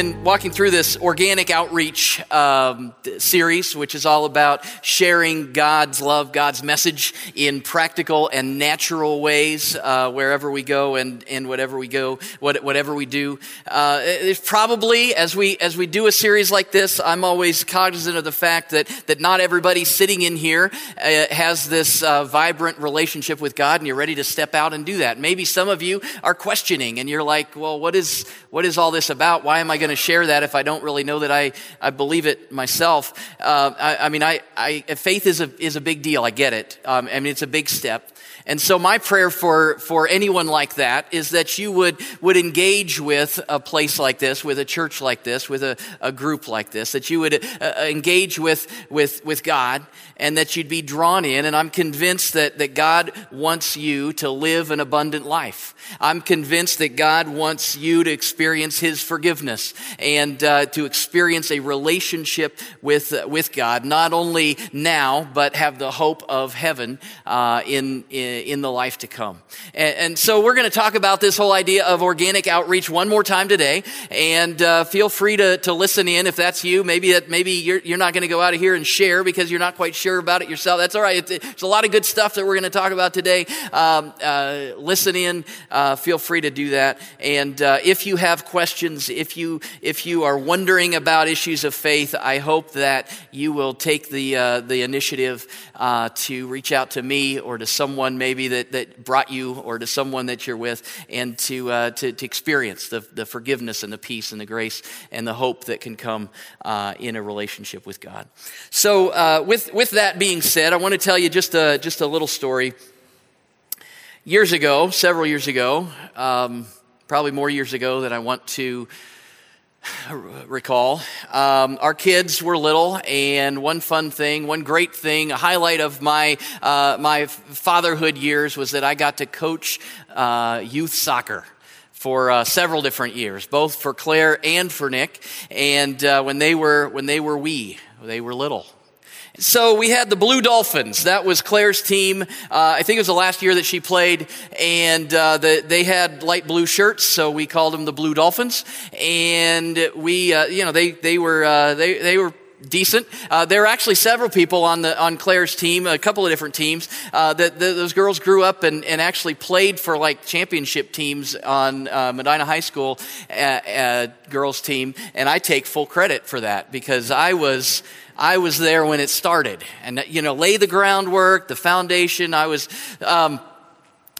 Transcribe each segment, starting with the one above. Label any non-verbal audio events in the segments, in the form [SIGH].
been walking through this organic outreach um, series, which is all about sharing God's love, God's message in practical and natural ways uh, wherever we go and, and whatever we go, what, whatever we do. Uh, it's probably as we as we do a series like this, I'm always cognizant of the fact that that not everybody sitting in here uh, has this uh, vibrant relationship with God, and you're ready to step out and do that. Maybe some of you are questioning, and you're like, "Well, what is what is all this about? Why am I going to share that if I don't really know that I, I believe it myself? Uh, I, I, mean, I, I, faith is a, is a big deal. I get it. Um, I mean, it's a big step. And so my prayer for, for anyone like that is that you would, would engage with a place like this, with a church like this, with a, a group like this, that you would uh, uh, engage with, with, with God and that you'd be drawn in. And I'm convinced that, that God wants you to live an abundant life. I'm convinced that God wants you to experience His forgiveness and uh, to experience a relationship with, uh, with God, not only now, but have the hope of heaven uh, in, in in the life to come. And, and so we're going to talk about this whole idea of organic outreach one more time today. And uh, feel free to, to listen in if that's you. Maybe that maybe you're, you're not going to go out of here and share because you're not quite sure about it yourself. That's all right. It's, it's a lot of good stuff that we're going to talk about today. Um, uh, listen in. Uh, feel free to do that. And uh, if you have questions, if you if you are wondering about issues of faith, I hope that you will take the uh, the initiative uh, to reach out to me or to someone maybe that, that brought you or to someone that you're with and to, uh, to, to, experience the, the forgiveness and the peace and the grace and the hope that can come uh, in a relationship with God. So, uh, with, with that being said, I want to tell you just a, just a little story. Years ago, several years ago, um, probably more years ago than I want to [LAUGHS] recall. Um, our kids were little, and one fun thing, one great thing, a highlight of my uh, my fatherhood years was that I got to coach uh, youth soccer for uh, several different years, both for Claire and for Nick. And uh, when they were when they were wee, they were little. So we had the Blue Dolphins. That was Claire's team. Uh, I think it was the last year that she played, and uh, the, they had light blue shirts, so we called them the Blue Dolphins. And we, uh, you know, they they were uh, they they were decent. Uh, there were actually several people on the on Claire's team, a couple of different teams. Uh, that those girls grew up and, and actually played for like championship teams on uh, Medina High School uh, uh, girls team, and I take full credit for that because I was I was there when it started. And, you know, lay the groundwork, the foundation. I was, um,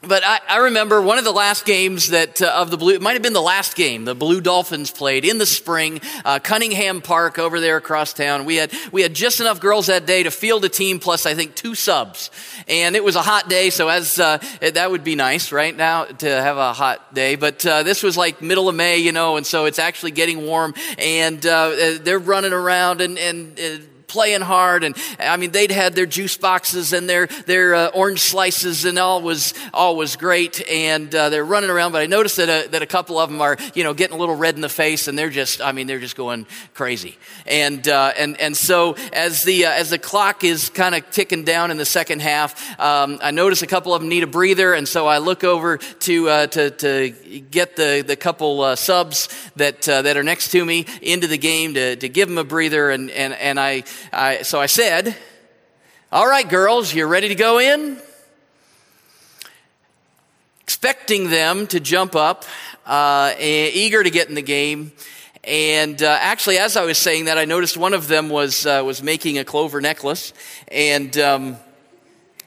but I, I, remember one of the last games that uh, of the blue, it might have been the last game the Blue Dolphins played in the spring, uh, Cunningham Park over there across town. We had we had just enough girls that day to field a team plus I think two subs, and it was a hot day, so as uh, that would be nice right now to have a hot day. But uh, this was like middle of May, you know, and so it's actually getting warm, and uh, they're running around and and uh, playing hard. And I mean, they'd had their juice boxes and their, their uh, orange slices and all was, all was great. And uh, they're running around. But I noticed that a, that a couple of them are, you know, getting a little red in the face and they're just, I mean, they're just going crazy. And, uh, and, and so as the, uh, as the clock is kind of ticking down in the second half, um, I notice a couple of them need a breather. And so I look over to, uh, to, to get the, the couple uh, subs that, that are next to me into the game to, to give them a breather. And, and, and I, I, so I said, All right, girls, you're ready to go in? Expecting them to jump up, uh, eager to get in the game. And uh, actually, as I was saying that, I noticed one of them was, uh, was making a clover necklace. And. Um,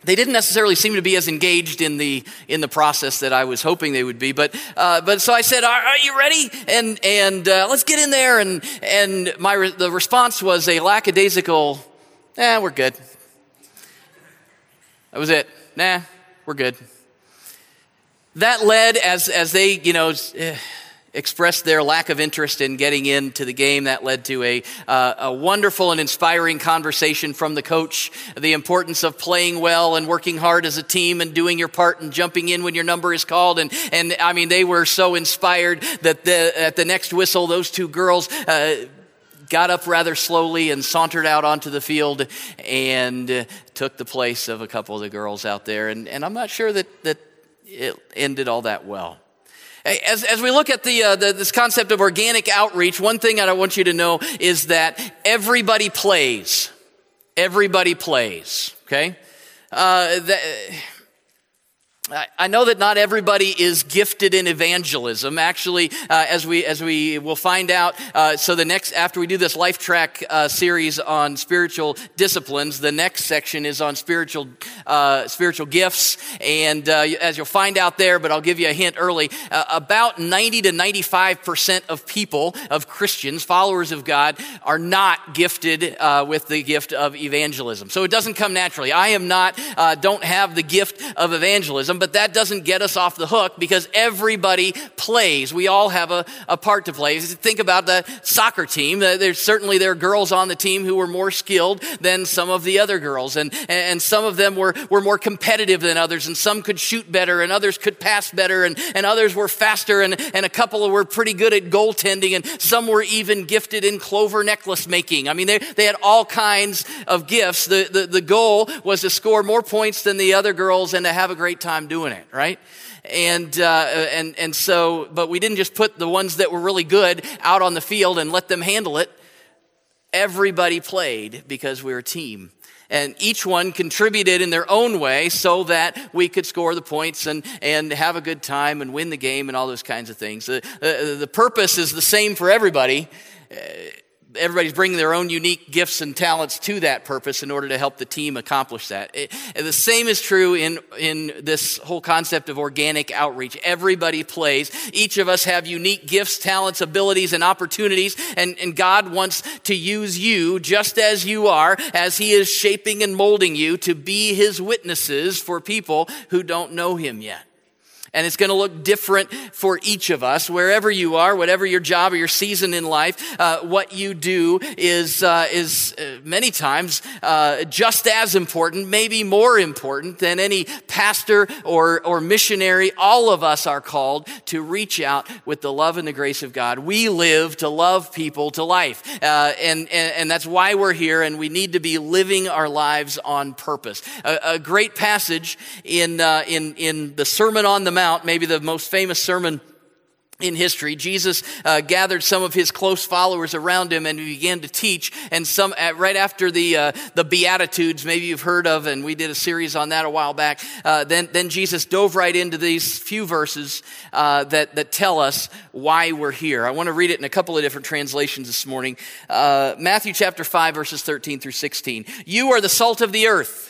they didn't necessarily seem to be as engaged in the in the process that I was hoping they would be. But uh, but so I said, "Are, are you ready?" And and uh, let's get in there. And and my re- the response was a lackadaisical, "Nah, we're good." That was it. Nah, we're good. That led as as they you know. Eh, expressed their lack of interest in getting into the game. That led to a, uh, a wonderful and inspiring conversation from the coach, the importance of playing well and working hard as a team and doing your part and jumping in when your number is called. And, and I mean, they were so inspired that the, at the next whistle, those two girls, uh, got up rather slowly and sauntered out onto the field and uh, took the place of a couple of the girls out there. And, and I'm not sure that, that it ended all that well. As, as we look at the, uh, the, this concept of organic outreach, one thing I want you to know is that everybody plays. Everybody plays, okay? Uh, I know that not everybody is gifted in evangelism. Actually, uh, as we as we will find out, uh, so the next after we do this life track uh, series on spiritual disciplines, the next section is on spiritual uh, spiritual gifts, and uh, as you'll find out there, but I'll give you a hint early. Uh, about ninety to ninety five percent of people, of Christians, followers of God, are not gifted with the gift of evangelism. So it doesn't come naturally. I am not, don't have the gift of evangelism but that doesn't get us off the hook because everybody plays. We all have a, a part to play. Think about the soccer team. Uh, there's certainly there are girls on the team who were more skilled than some of the other girls, and, and some of them were, were more competitive than others, and some could shoot better, and others could pass better, and, and others were faster, and, and a couple were pretty good at goaltending, and some were even gifted in clover necklace making. I mean, they, they had all kinds of gifts. The, the, the goal was to score more points than the other girls and to have a great time time doing it, right? And, uh, and, and so, but we didn't just put the ones that were really good out on the field and let them handle it. Everybody played because we were a team. And each one contributed in their own way so that we could score the points and, and have a good time and win the game and all those kinds of things. The, uh, the purpose is the same for everybody. Everybody's bringing their own unique gifts and talents to that purpose in order to help the team accomplish that. It, the same is true in, in this whole concept of organic outreach. Everybody plays. Each of us have unique gifts, talents, abilities, and opportunities, and, and God wants to use you just as you are, as He is shaping and molding you to be His witnesses for people who don't know Him yet and it's going to look different for each of us. Wherever you are, whatever your job or your season in life, uh, what you do is uh, is uh, many times uh, just as important, maybe more important than any pastor or or missionary. All of us are called to reach out with the love and the grace of God. We live to love people to life, uh, and, and, and that's why we're here. And we need to be living our lives on purpose. A, a great passage in uh, in in the Sermon on the Mount Mount, maybe the most famous sermon in history, Jesus uh, gathered some of his close followers around him and he began to teach. And some uh, right after the uh, the Beatitudes, maybe you've heard of, and we did a series on that a while back. Uh, then then Jesus dove right into these few verses uh, that that tell us why we're here. I want to read it in a couple of different translations this morning. Matthew chapter five, verses thirteen through sixteen. You are the salt of the earth.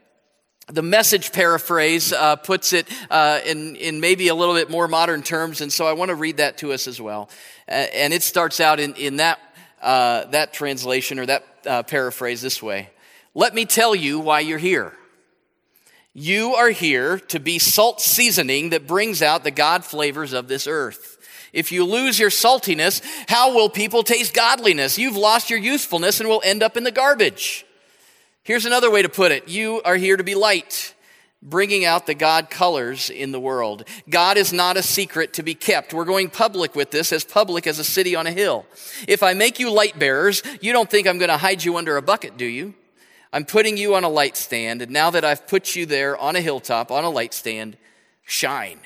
the message paraphrase uh, puts it uh, in, in maybe a little bit more modern terms, and so I want to read that to us as well. And it starts out in, in that, uh, that translation or that uh, paraphrase this way Let me tell you why you're here. You are here to be salt seasoning that brings out the God flavors of this earth. If you lose your saltiness, how will people taste godliness? You've lost your usefulness and will end up in the garbage. Here's another way to put it you are here to be light, bringing out the God colors in the world. God is not a secret to be kept. We're going public with this, as public as a city on a hill. If I make you light bearers, you don't think I'm going to hide you under a bucket, do you? I'm putting you on a light stand, and now that I've put you there on a hilltop, on a light stand, shine.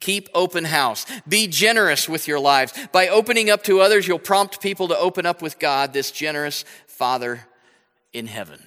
Keep open house. Be generous with your lives. By opening up to others, you'll prompt people to open up with God, this generous Father in heaven.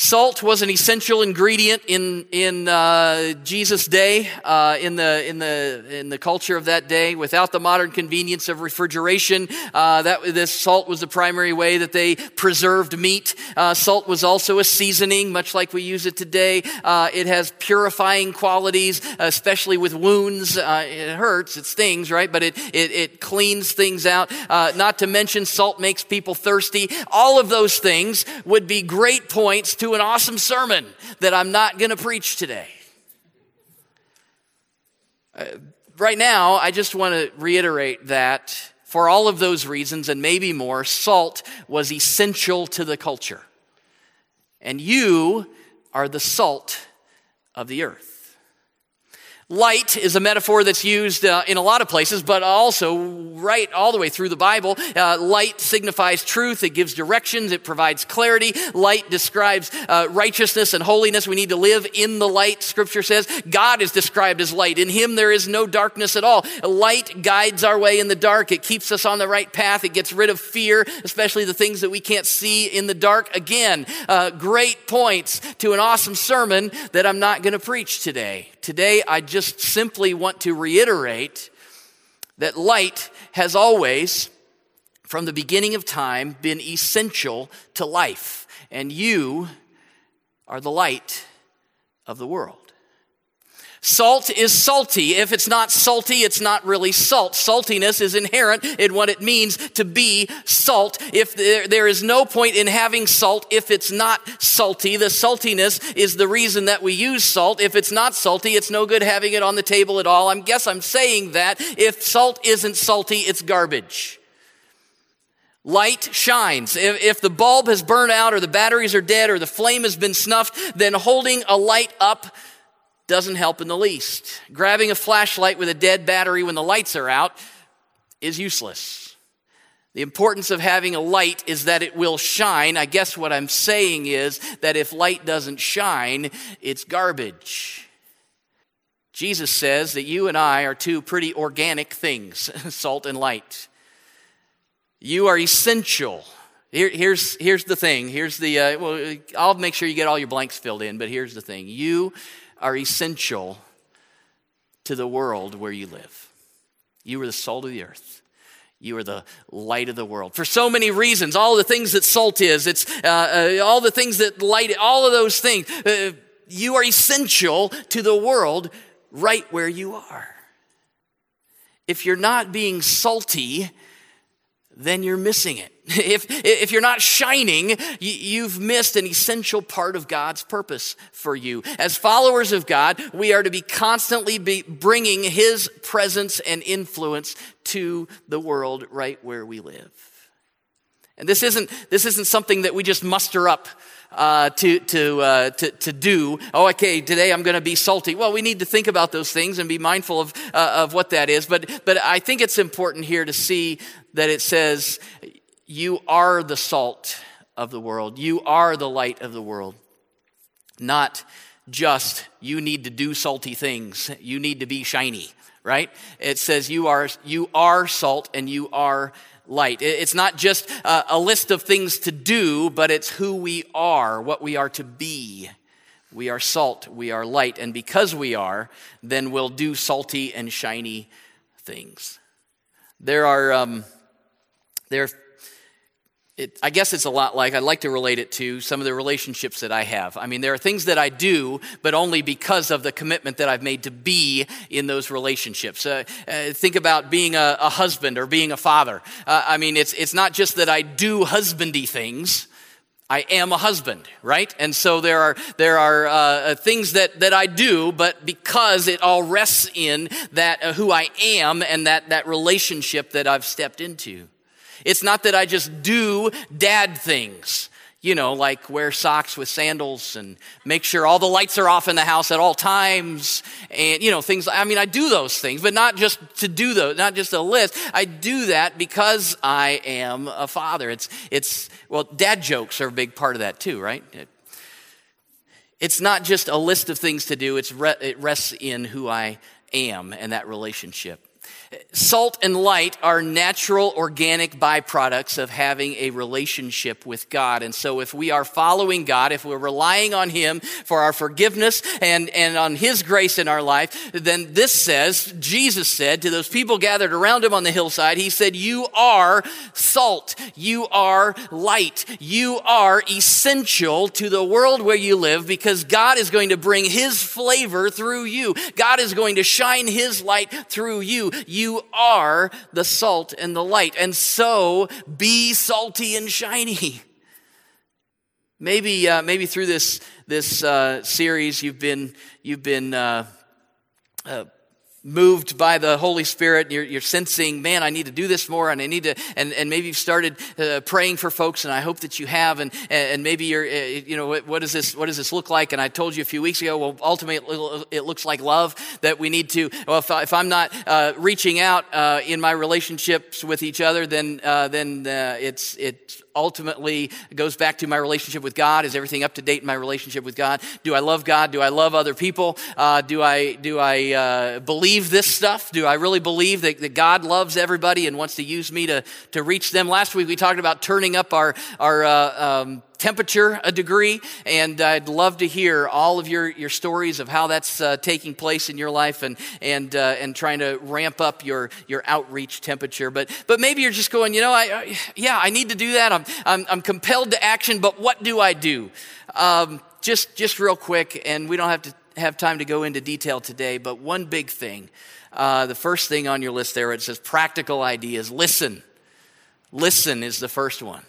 Salt was an essential ingredient in in uh, Jesus' day, uh, in the in the in the culture of that day. Without the modern convenience of refrigeration, uh, that this salt was the primary way that they preserved meat. Uh, salt was also a seasoning, much like we use it today. Uh, it has purifying qualities, especially with wounds. Uh, it hurts, it stings, right? But it it, it cleans things out. not to mention, salt makes people thirsty. All of those things would be great points to an awesome sermon that I'm not going to preach today. Uh, right now, I just want to reiterate that for all of those reasons and maybe more, salt was essential to the culture. And you are the salt of the earth. Light is a metaphor that's used uh, in a lot of places, but also right all the way through the Bible. Uh, light signifies truth, it gives directions, it provides clarity. Light describes uh, righteousness and holiness. We need to live in the light, scripture says. God is described as light. In Him there is no darkness at all. Light guides our way in the dark, it keeps us on the right path, it gets rid of fear, especially the things that we can't see in the dark. Again, uh, great points to an awesome sermon that I'm not going to preach today. Today, I just simply want to reiterate that light has always, from the beginning of time, been essential to life. And you are the light of the world. Salt is salty. If it's not salty, it's not really salt. Saltiness is inherent in what it means to be salt. If there, there is no point in having salt if it's not salty, the saltiness is the reason that we use salt. If it's not salty, it's no good having it on the table at all. I guess I'm saying that if salt isn't salty, it's garbage. Light shines. If, if, the bulb has burned out or the batteries are dead or the flame has been snuffed, then holding a light up doesn't help in the least. Grabbing a flashlight with a dead battery when the lights are out is useless. The importance of having a light is that it will shine. I guess what I'm saying is that if light doesn't shine, it's garbage. Jesus says that you and I are two pretty organic things [LAUGHS] salt and light. You are essential. Here, here's, here's the thing. Here's the, uh, well, I'll make sure you get all your blanks filled in, but here's the thing. You are essential to the world where you live. You are the salt of the earth. You are the light of the world. For so many reasons, all the things that salt is, it's uh, uh, all the things that light, all of those things. Uh, you are essential to the world right where you are. If you're not being salty, then you're missing it. [LAUGHS] If, if you're not shining, you've missed an essential part of God's purpose for you. As followers of God, we are to be constantly be bringing His presence and influence to the world right where we live. And this isn't, this isn't something that we just muster up uh, to, to, uh, to, to do. Oh, okay, today I'm going to be salty. Well, we need to think about those things and be mindful of, uh, of what that is. But, but I think it's important here to see that it says, You are the salt of the world, you are the light of the world. Not just you need to do salty things, you need to be shiny, right? It says you are, you are salt and you are light. It's not just a list of things to do, but it's who we are, what we are to be. We are salt, we are light, and because we are, then we'll do salty and shiny things. There are, um, there it, I guess it's a lot like, I'd like to relate it to some of the relationships that I have. I mean, there are things that I do, but only because of the commitment that I've made to be in those relationships. Uh, uh, think about being a, a, husband or being a father. Uh, I mean, it's, it's not just that I do husbandy things. I am a husband, right? And so there are, there are uh, uh things that, that I do, but because it all rests in that uh, who I am and that, that relationship that I've stepped into. It's not that I just do dad things, you know, like wear socks with sandals and make sure all the lights are off in the house at all times and, you know, things. I mean, I do those things, but not just to do those, not just a list. I do that because I am a father. It's, it's, well, dad jokes are a big part of that too, right? It's not just a list of things to do, it's re- it rests in who I am and that relationship. Salt and light are natural organic byproducts of having a relationship with God. And so if we are following God, if we're relying on Him for our forgiveness and, and on His grace in our life, then this says, Jesus said to those people gathered around Him on the hillside, He said, You are salt. You are light. You are essential to the world where you live because God is going to bring His flavor through you. God is going to shine His light through you. You are the salt and the light. And so be salty and shiny. Maybe, uh, maybe through this, this uh, series, you've been, you've been uh, uh moved by the Holy Spirit, you're, you're, sensing, man, I need to do this more, and I need to, and, and maybe you've started uh, praying for folks, and I hope that you have, and, and maybe you're, uh, you know, what, what, does this, what does this look like? And I told you a few weeks ago, well, ultimately it looks like love that we need to, well, if, I, am not uh, reaching out uh, in my relationships with each other, then, uh, then uh, it's, it's ultimately goes back to my relationship with God. Is everything up to date in my relationship with God? Do I love God? Do I love other people? Uh, do I, do I uh, believe this stuff? Do I really believe that, that God loves everybody and wants to use me to, to reach them? Last week we talked about turning up our, our uh, um, temperature a degree, and I'd love to hear all of your, your stories of how that's uh, taking place in your life and, and, uh, and trying to ramp up your, your outreach temperature. But, but maybe you're just going, you know, I, I yeah, I need to do that. I'm, I'm, I'm, compelled to action, but what do I do? Um, just, just real quick, and we don't have to have time to go into detail today, but one big thing. Uh, the first thing on your list there, it says practical ideas. Listen. Listen is the first one.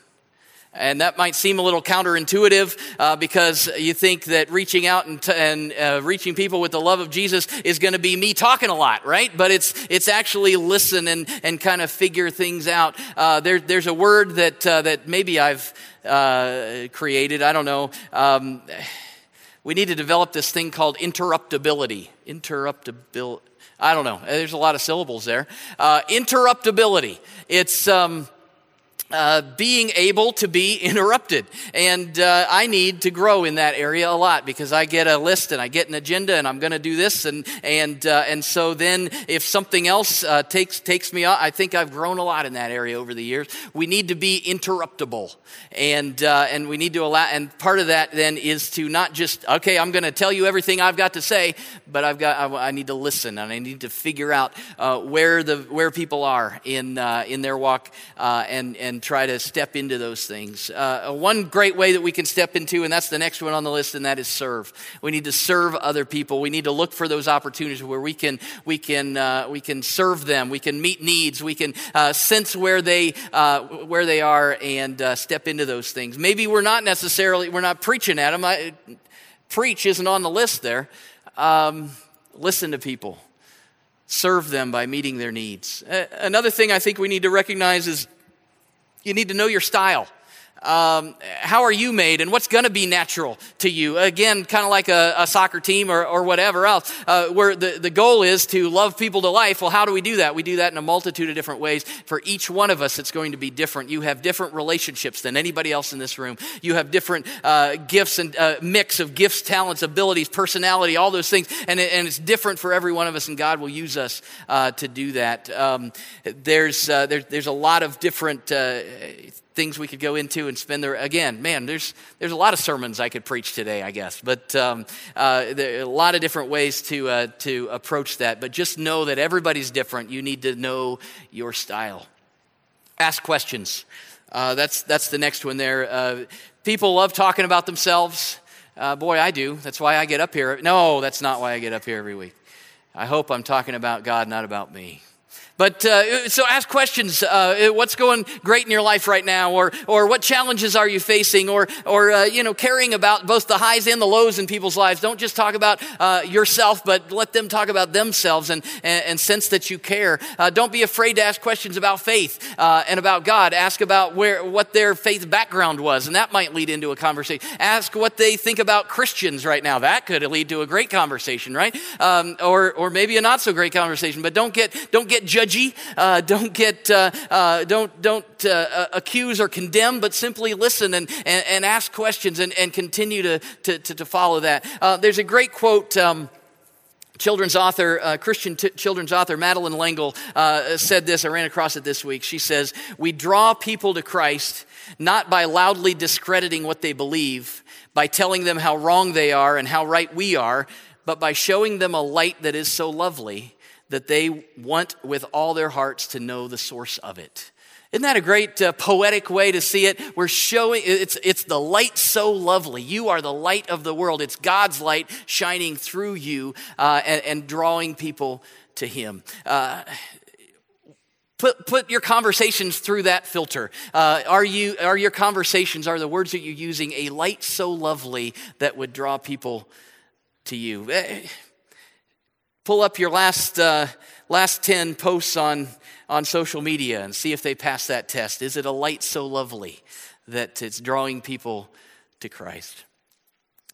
And that might seem a little counterintuitive uh, because you think that reaching out and, t- and uh, reaching people with the love of Jesus is going to be me talking a lot, right? But it's, it's actually listen and, and kind of figure things out. Uh, there, there's a word that, uh, that maybe I've uh, created, I don't know. Um, we need to develop this thing called interruptibility. Interruptibility. I don't know. There's a lot of syllables there. Uh, interruptibility. It's. Um, uh, being able to be [LAUGHS] interrupted. And uh, I need to grow in that area a lot because I get a list and I get an agenda and I'm going to do this. And, and, uh, and so then if something else uh, takes, takes me out, I think I've grown a lot in that area over the years. We need to be interruptible. And, uh, and we need to allow, and part of that then is to not just, okay, I'm going to tell you everything I've got to say, but I've got, I, I need to listen and I need to figure out where, the, where people are in, in their walk and, and try to step into those things. Uh, one great way that we can step into, and that's the next one on the list, and that is serve. We need to serve other people. We need to look for those opportunities where we can we can uh, we can serve them. We can meet needs. We can uh, sense where they uh, where they are and uh, step into those things. Maybe we're not necessarily we're not preaching at them. I, preach isn't on the list there. Um, listen to people serve them by meeting their needs. Another thing I think we need to recognize is you need to know your style. Um, how are you made and what's going to be natural to you? Again, kind of like a, a, soccer team or, or whatever else, uh, where the, the goal is to love people to life. Well, how do we do that? We do that in a multitude of different ways. For each one of us, it's going to be different. You have different relationships than anybody else in this room. You have different uh, gifts and uh, mix of gifts, talents, abilities, personality, all those things. And, it, and it's different for every one of us, and God will use us uh, to do that. Um, there's, uh, there, there's a lot of different uh, things we could go into and spend there. Again, man, there's, there's a lot of sermons I could preach today, I guess. But um, uh, there are a lot of different ways to, uh, to approach that. But just know that everybody's different. You need to know your style. Ask questions. Uh, that's, that's the next one there. Uh, people love talking about themselves. Uh, boy, I do. That's why I get up here. No, that's not why I get up here every week. I hope I'm talking about God, not about me. But uh, so ask questions. Uh, what's going great in your life right now, or or what challenges are you facing, or or uh, you know caring about both the highs and the lows in people's lives. Don't just talk about uh, yourself, but let them talk about themselves and and, and sense that you care. Uh, don't be afraid to ask questions about faith uh, and about God. Ask about where what their faith background was, and that might lead into a conversation. Ask what they think about Christians right now. That could lead to a great conversation, right? Um, or or maybe a not so great conversation. But don't get don't get judged judgy. Uh, [LAUGHS] don't get, uh, uh, don't, don't uh, accuse or condemn, but simply listen and, and, and ask questions and, and continue to, to, to, follow that. Uh, there's a great quote. Um, children's author, uh, Christian t- children's author Madeleine L'Engle uh, said this. I ran across it this week. She says, "We draw people to Christ not by loudly discrediting what they believe, by telling them how wrong they are and how right we are, but by showing them a light that is so lovely that they want with all their hearts to know the source of it. Isn't that a great uh, poetic way to see it? We're showing it's, it's the light so lovely. You are the light of the world. It's God's light shining through you uh, and, and, drawing people to Him. Uh, Put, put your conversations through that filter. Uh, are, you, are your conversations, are the words that you're using a light so lovely that would draw people to you? Pull up your last, uh, last 10 posts on, on social media and see if they pass that test. Is it a light so lovely that it's drawing people to Christ?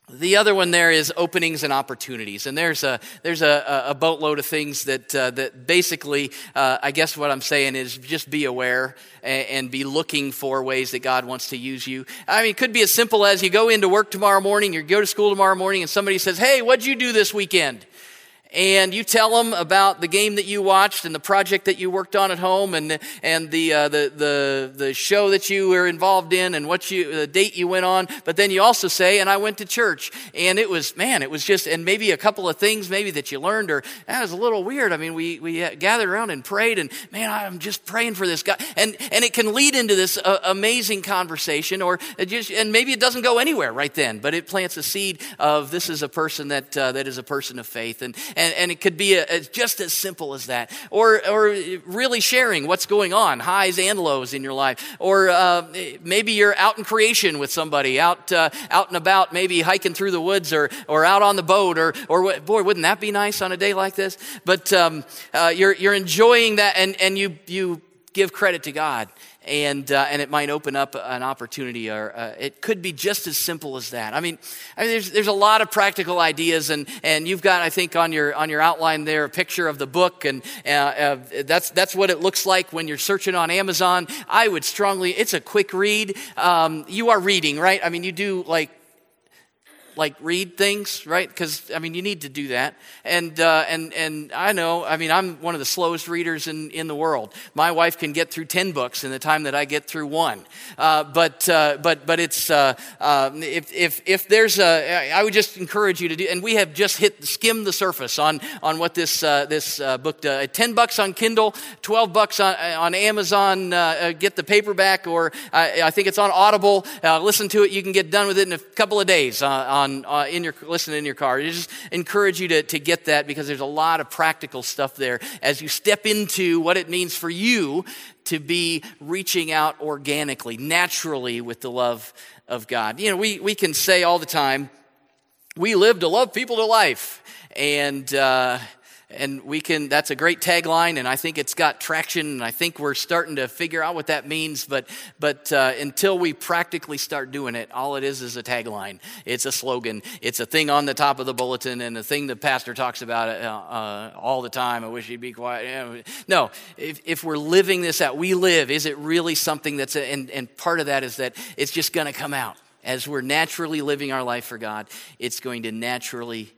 The other one there is openings and opportunities, and there's a there's a, a boatload of things that uh, that basically, uh, I guess what I'm saying is just be aware and, and, be looking for ways that God wants to use you. I mean, it could be as simple as you go into work tomorrow morning, you go to school tomorrow morning, and somebody says, "Hey, what'd you do this weekend?" And you tell them about the game that you watched and the project that you worked on at home and, and the, uh, the, the, the show that you were involved in and what you, the date you went on. But then you also say, and I went to church. And it was, man, it was just, and maybe a couple of things maybe that you learned or that was a little weird. I mean, we, we gathered around and prayed and man, I'm just praying for this guy. And, and it can lead into this uh, amazing conversation or just, and maybe it doesn't go anywhere right then, but it plants a seed of this is a person that, uh, that is a person of faith. And, and and, and it could be a, a, just as simple as that. Or, or really sharing what's going on, highs and lows in your life. Or uh, maybe you're out in creation with somebody, out, uh, out and about, maybe hiking through the woods or, or out on the boat. Or, or boy, wouldn't that be nice on a day like this? But um, uh, you're, you're enjoying that and, and you, you give credit to God and uh, and it might open up an opportunity, or uh, it could be just as simple as that. I mean, I mean, there's there's a lot of practical ideas, and and you've got, I think, on your on your outline there a picture of the book, and uh, uh that's that's what it looks like when you're searching on Amazon. I would strongly, it's a quick read. Um, you are reading, right? I mean, you do like like read things, right? Because I mean, you need to do that. And uh, and and I know, I mean, I'm one of the slowest readers in in the world. My wife can get through ten books in the time that I get through one. Uh, but uh, but but it's uh, uh, if if if there's a, I would just encourage you to do. And we have just hit skim the surface on on what this uh, this book. does. ten bucks on Kindle, twelve bucks on on Amazon. get the paperback, or I think it's on Audible. listen to it. You can get done with it in a couple of days on on uh, in your listening in your car. I just encourage you to, to get that because there's a lot of practical stuff there as you step into what it means for you to be reaching out organically, naturally with the love of God. You know, we, we can say all the time, we live to love people to life. And, uh, and we can that's a great tagline and i think it's got traction and i think we're starting to figure out what that means but but uh, until we practically start doing it all it is is a tagline. It's a slogan. It's a thing on the top of the bulletin and a thing the pastor talks about uh, uh, all the time. I wish he'd be quiet. No if, if we're living this out we live is it really something that's a, and, and part of that is that it's just going to come out. As we're naturally living our life for god it's going to naturally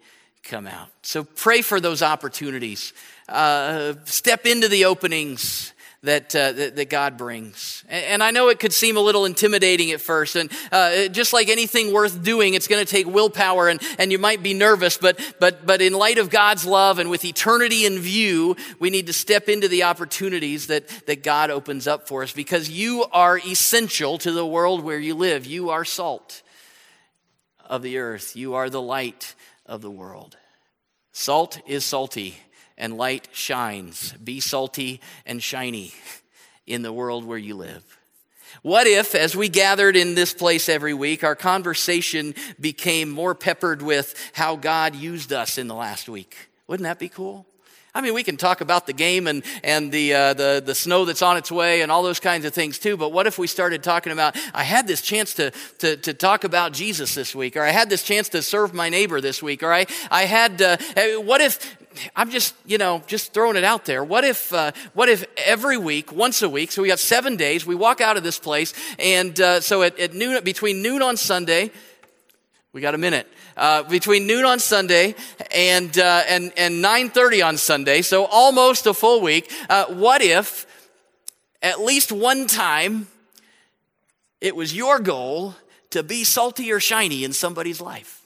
come out. So pray for those opportunities. Uh, step into the openings that, uh, that, that, God brings. And, and, I know it could seem a little intimidating at first. And uh, just like anything worth doing, it's going to take willpower and, and you might be nervous. But, but, but in light of God's love and with eternity in view, we need to step into the opportunities that, that God opens up for us because you are essential to the world where you live. You are salt of the earth, you are the light of the world. Salt is salty and light shines. Be salty and shiny in the world where you live. What if, as we gathered in this place every week, our conversation became more peppered with how God used us in the last week? Wouldn't that be cool? I mean, we can talk about the game and, and the, uh, the, the snow that's on its way and all those kinds of things too, but what if we started talking about, I had this chance to, to, to talk about Jesus this week, or I had this chance to serve my neighbor this week, or I, I had, uh, what if, I'm just, you know, just throwing it out there. What if, uh, what if every week, once a week, so we got seven days, we walk out of this place, and uh, so at, at noon, between noon on Sunday, we got a minute. Uh, between noon on Sunday and, uh, and, and 9.30 on Sunday, so almost a full week. Uh, what if at least one time it was your goal to be salty or shiny in somebody's life?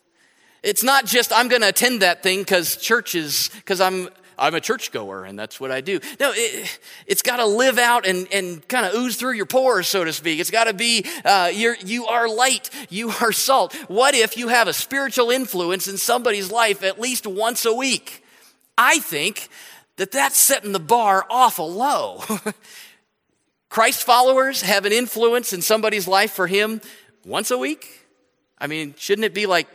It's not just, I'm going to attend that thing because church is, because I'm I'm a churchgoer and that's what I do. No, it, has got to live out and, and kind of ooze through your pores, so to speak. It's got to be, uh, you're, you are light, you are salt. What if you have a spiritual influence in somebody's life at least once a week? I think that that's setting the bar awful low. [LAUGHS] Christ followers have an influence in somebody's life for him once a week? I mean, shouldn't it be like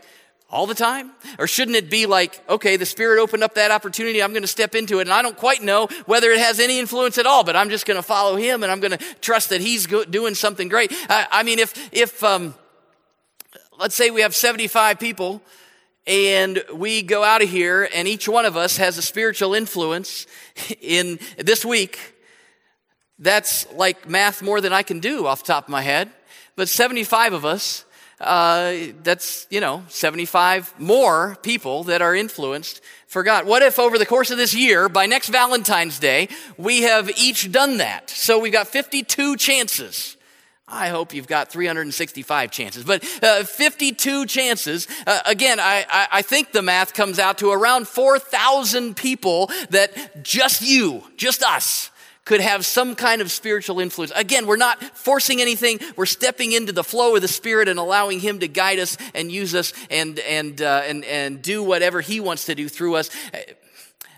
all the time? Or shouldn't it be like, okay, the Spirit opened up that opportunity, I'm going to step into it, and I don't quite know whether it has any influence at all, but I'm just going to follow Him and I'm going to trust that He's doing something great. I, I mean, if, if, um, let's say we have 75 people and we go out of here and each one of us has a spiritual influence [LAUGHS] in this week, that's like math more than I can do off the top of my head. But 75 of us, uh, that's, you know, 75 more people that are influenced for God. What if over the course of this year, by next Valentine's Day, we have each done that? So we've got 52 chances. I hope you've got 365 chances, but uh, 52 chances. Uh, again, I, I, I think the math comes out to around 4,000 people that just you, just us, could have some kind of spiritual influence. Again, we're not forcing anything. We're stepping into the flow of the Spirit and allowing Him to guide us and use us and, and, uh, and, and do whatever He wants to do through us.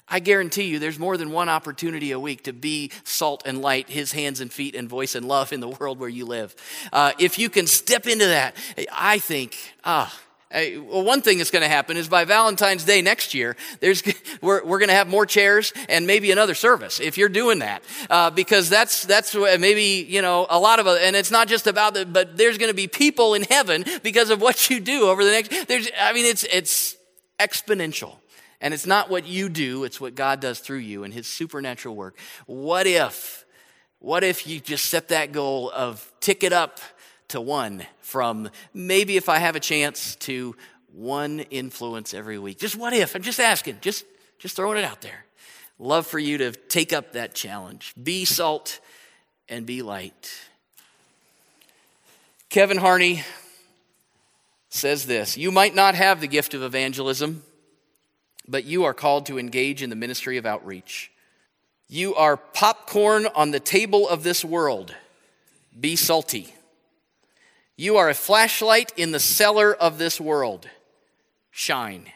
I guarantee you there's more than one opportunity a week to be salt and light, his hands and feet and voice and love in the world where you live. Uh, if you can step into that, I think, ah, well, one thing that's going to happen is by Valentine's Day next year, there's, [LAUGHS] we're, we're going to have more chairs and maybe another service if you're doing that. Uh, because that's, that's maybe, you know, a lot of, and it's not just about the, but there's going to be people in heaven because of what you do over the next, there's, I mean, it's, it's exponential. And it's not what you do, it's what God does through you and his supernatural work. What if, what if you just set that goal of tick it up to one from maybe if I have a chance to one influence every week. Just what if? I'm just asking, just, just throwing it out there. Love for you to take up that challenge. Be salt and be light. Kevin Harney says this You might not have the gift of evangelism, but you are called to engage in the ministry of outreach. You are popcorn on the table of this world. Be salty. You are a flashlight in the cellar of this world. Shine.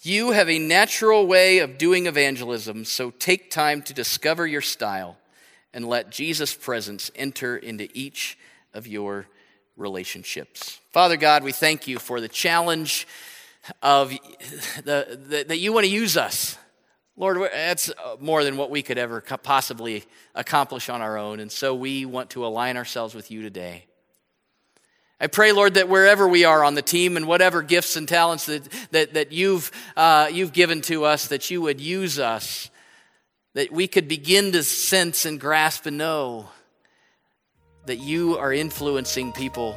You have a natural way of doing evangelism, so take time to discover your style and let Jesus' presence enter into each of your relationships. Father God, we thank you for the challenge of the, the that you want to use us. Lord, that's more than what we could ever possibly accomplish on our own, and so we want to align ourselves with you today. I pray, Lord, that wherever we are on the team and whatever gifts and talents that, that, that you've, uh, you've given to us, that you would use us, that we could begin to sense and grasp and know that you are influencing people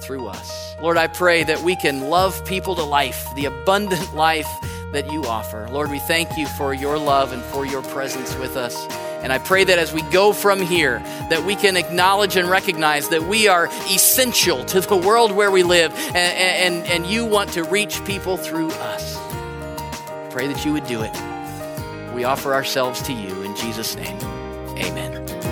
through us. Lord, I pray that we can love people to life, the abundant [LAUGHS] life that you offer. Lord, we thank you for your love and for your presence with us. And I pray that as we go from here, that we can acknowledge and recognize that we are essential to the world where we live, and, and, and you want to reach people through us. Pray that you would do it. We offer ourselves to you in Jesus' name. Amen.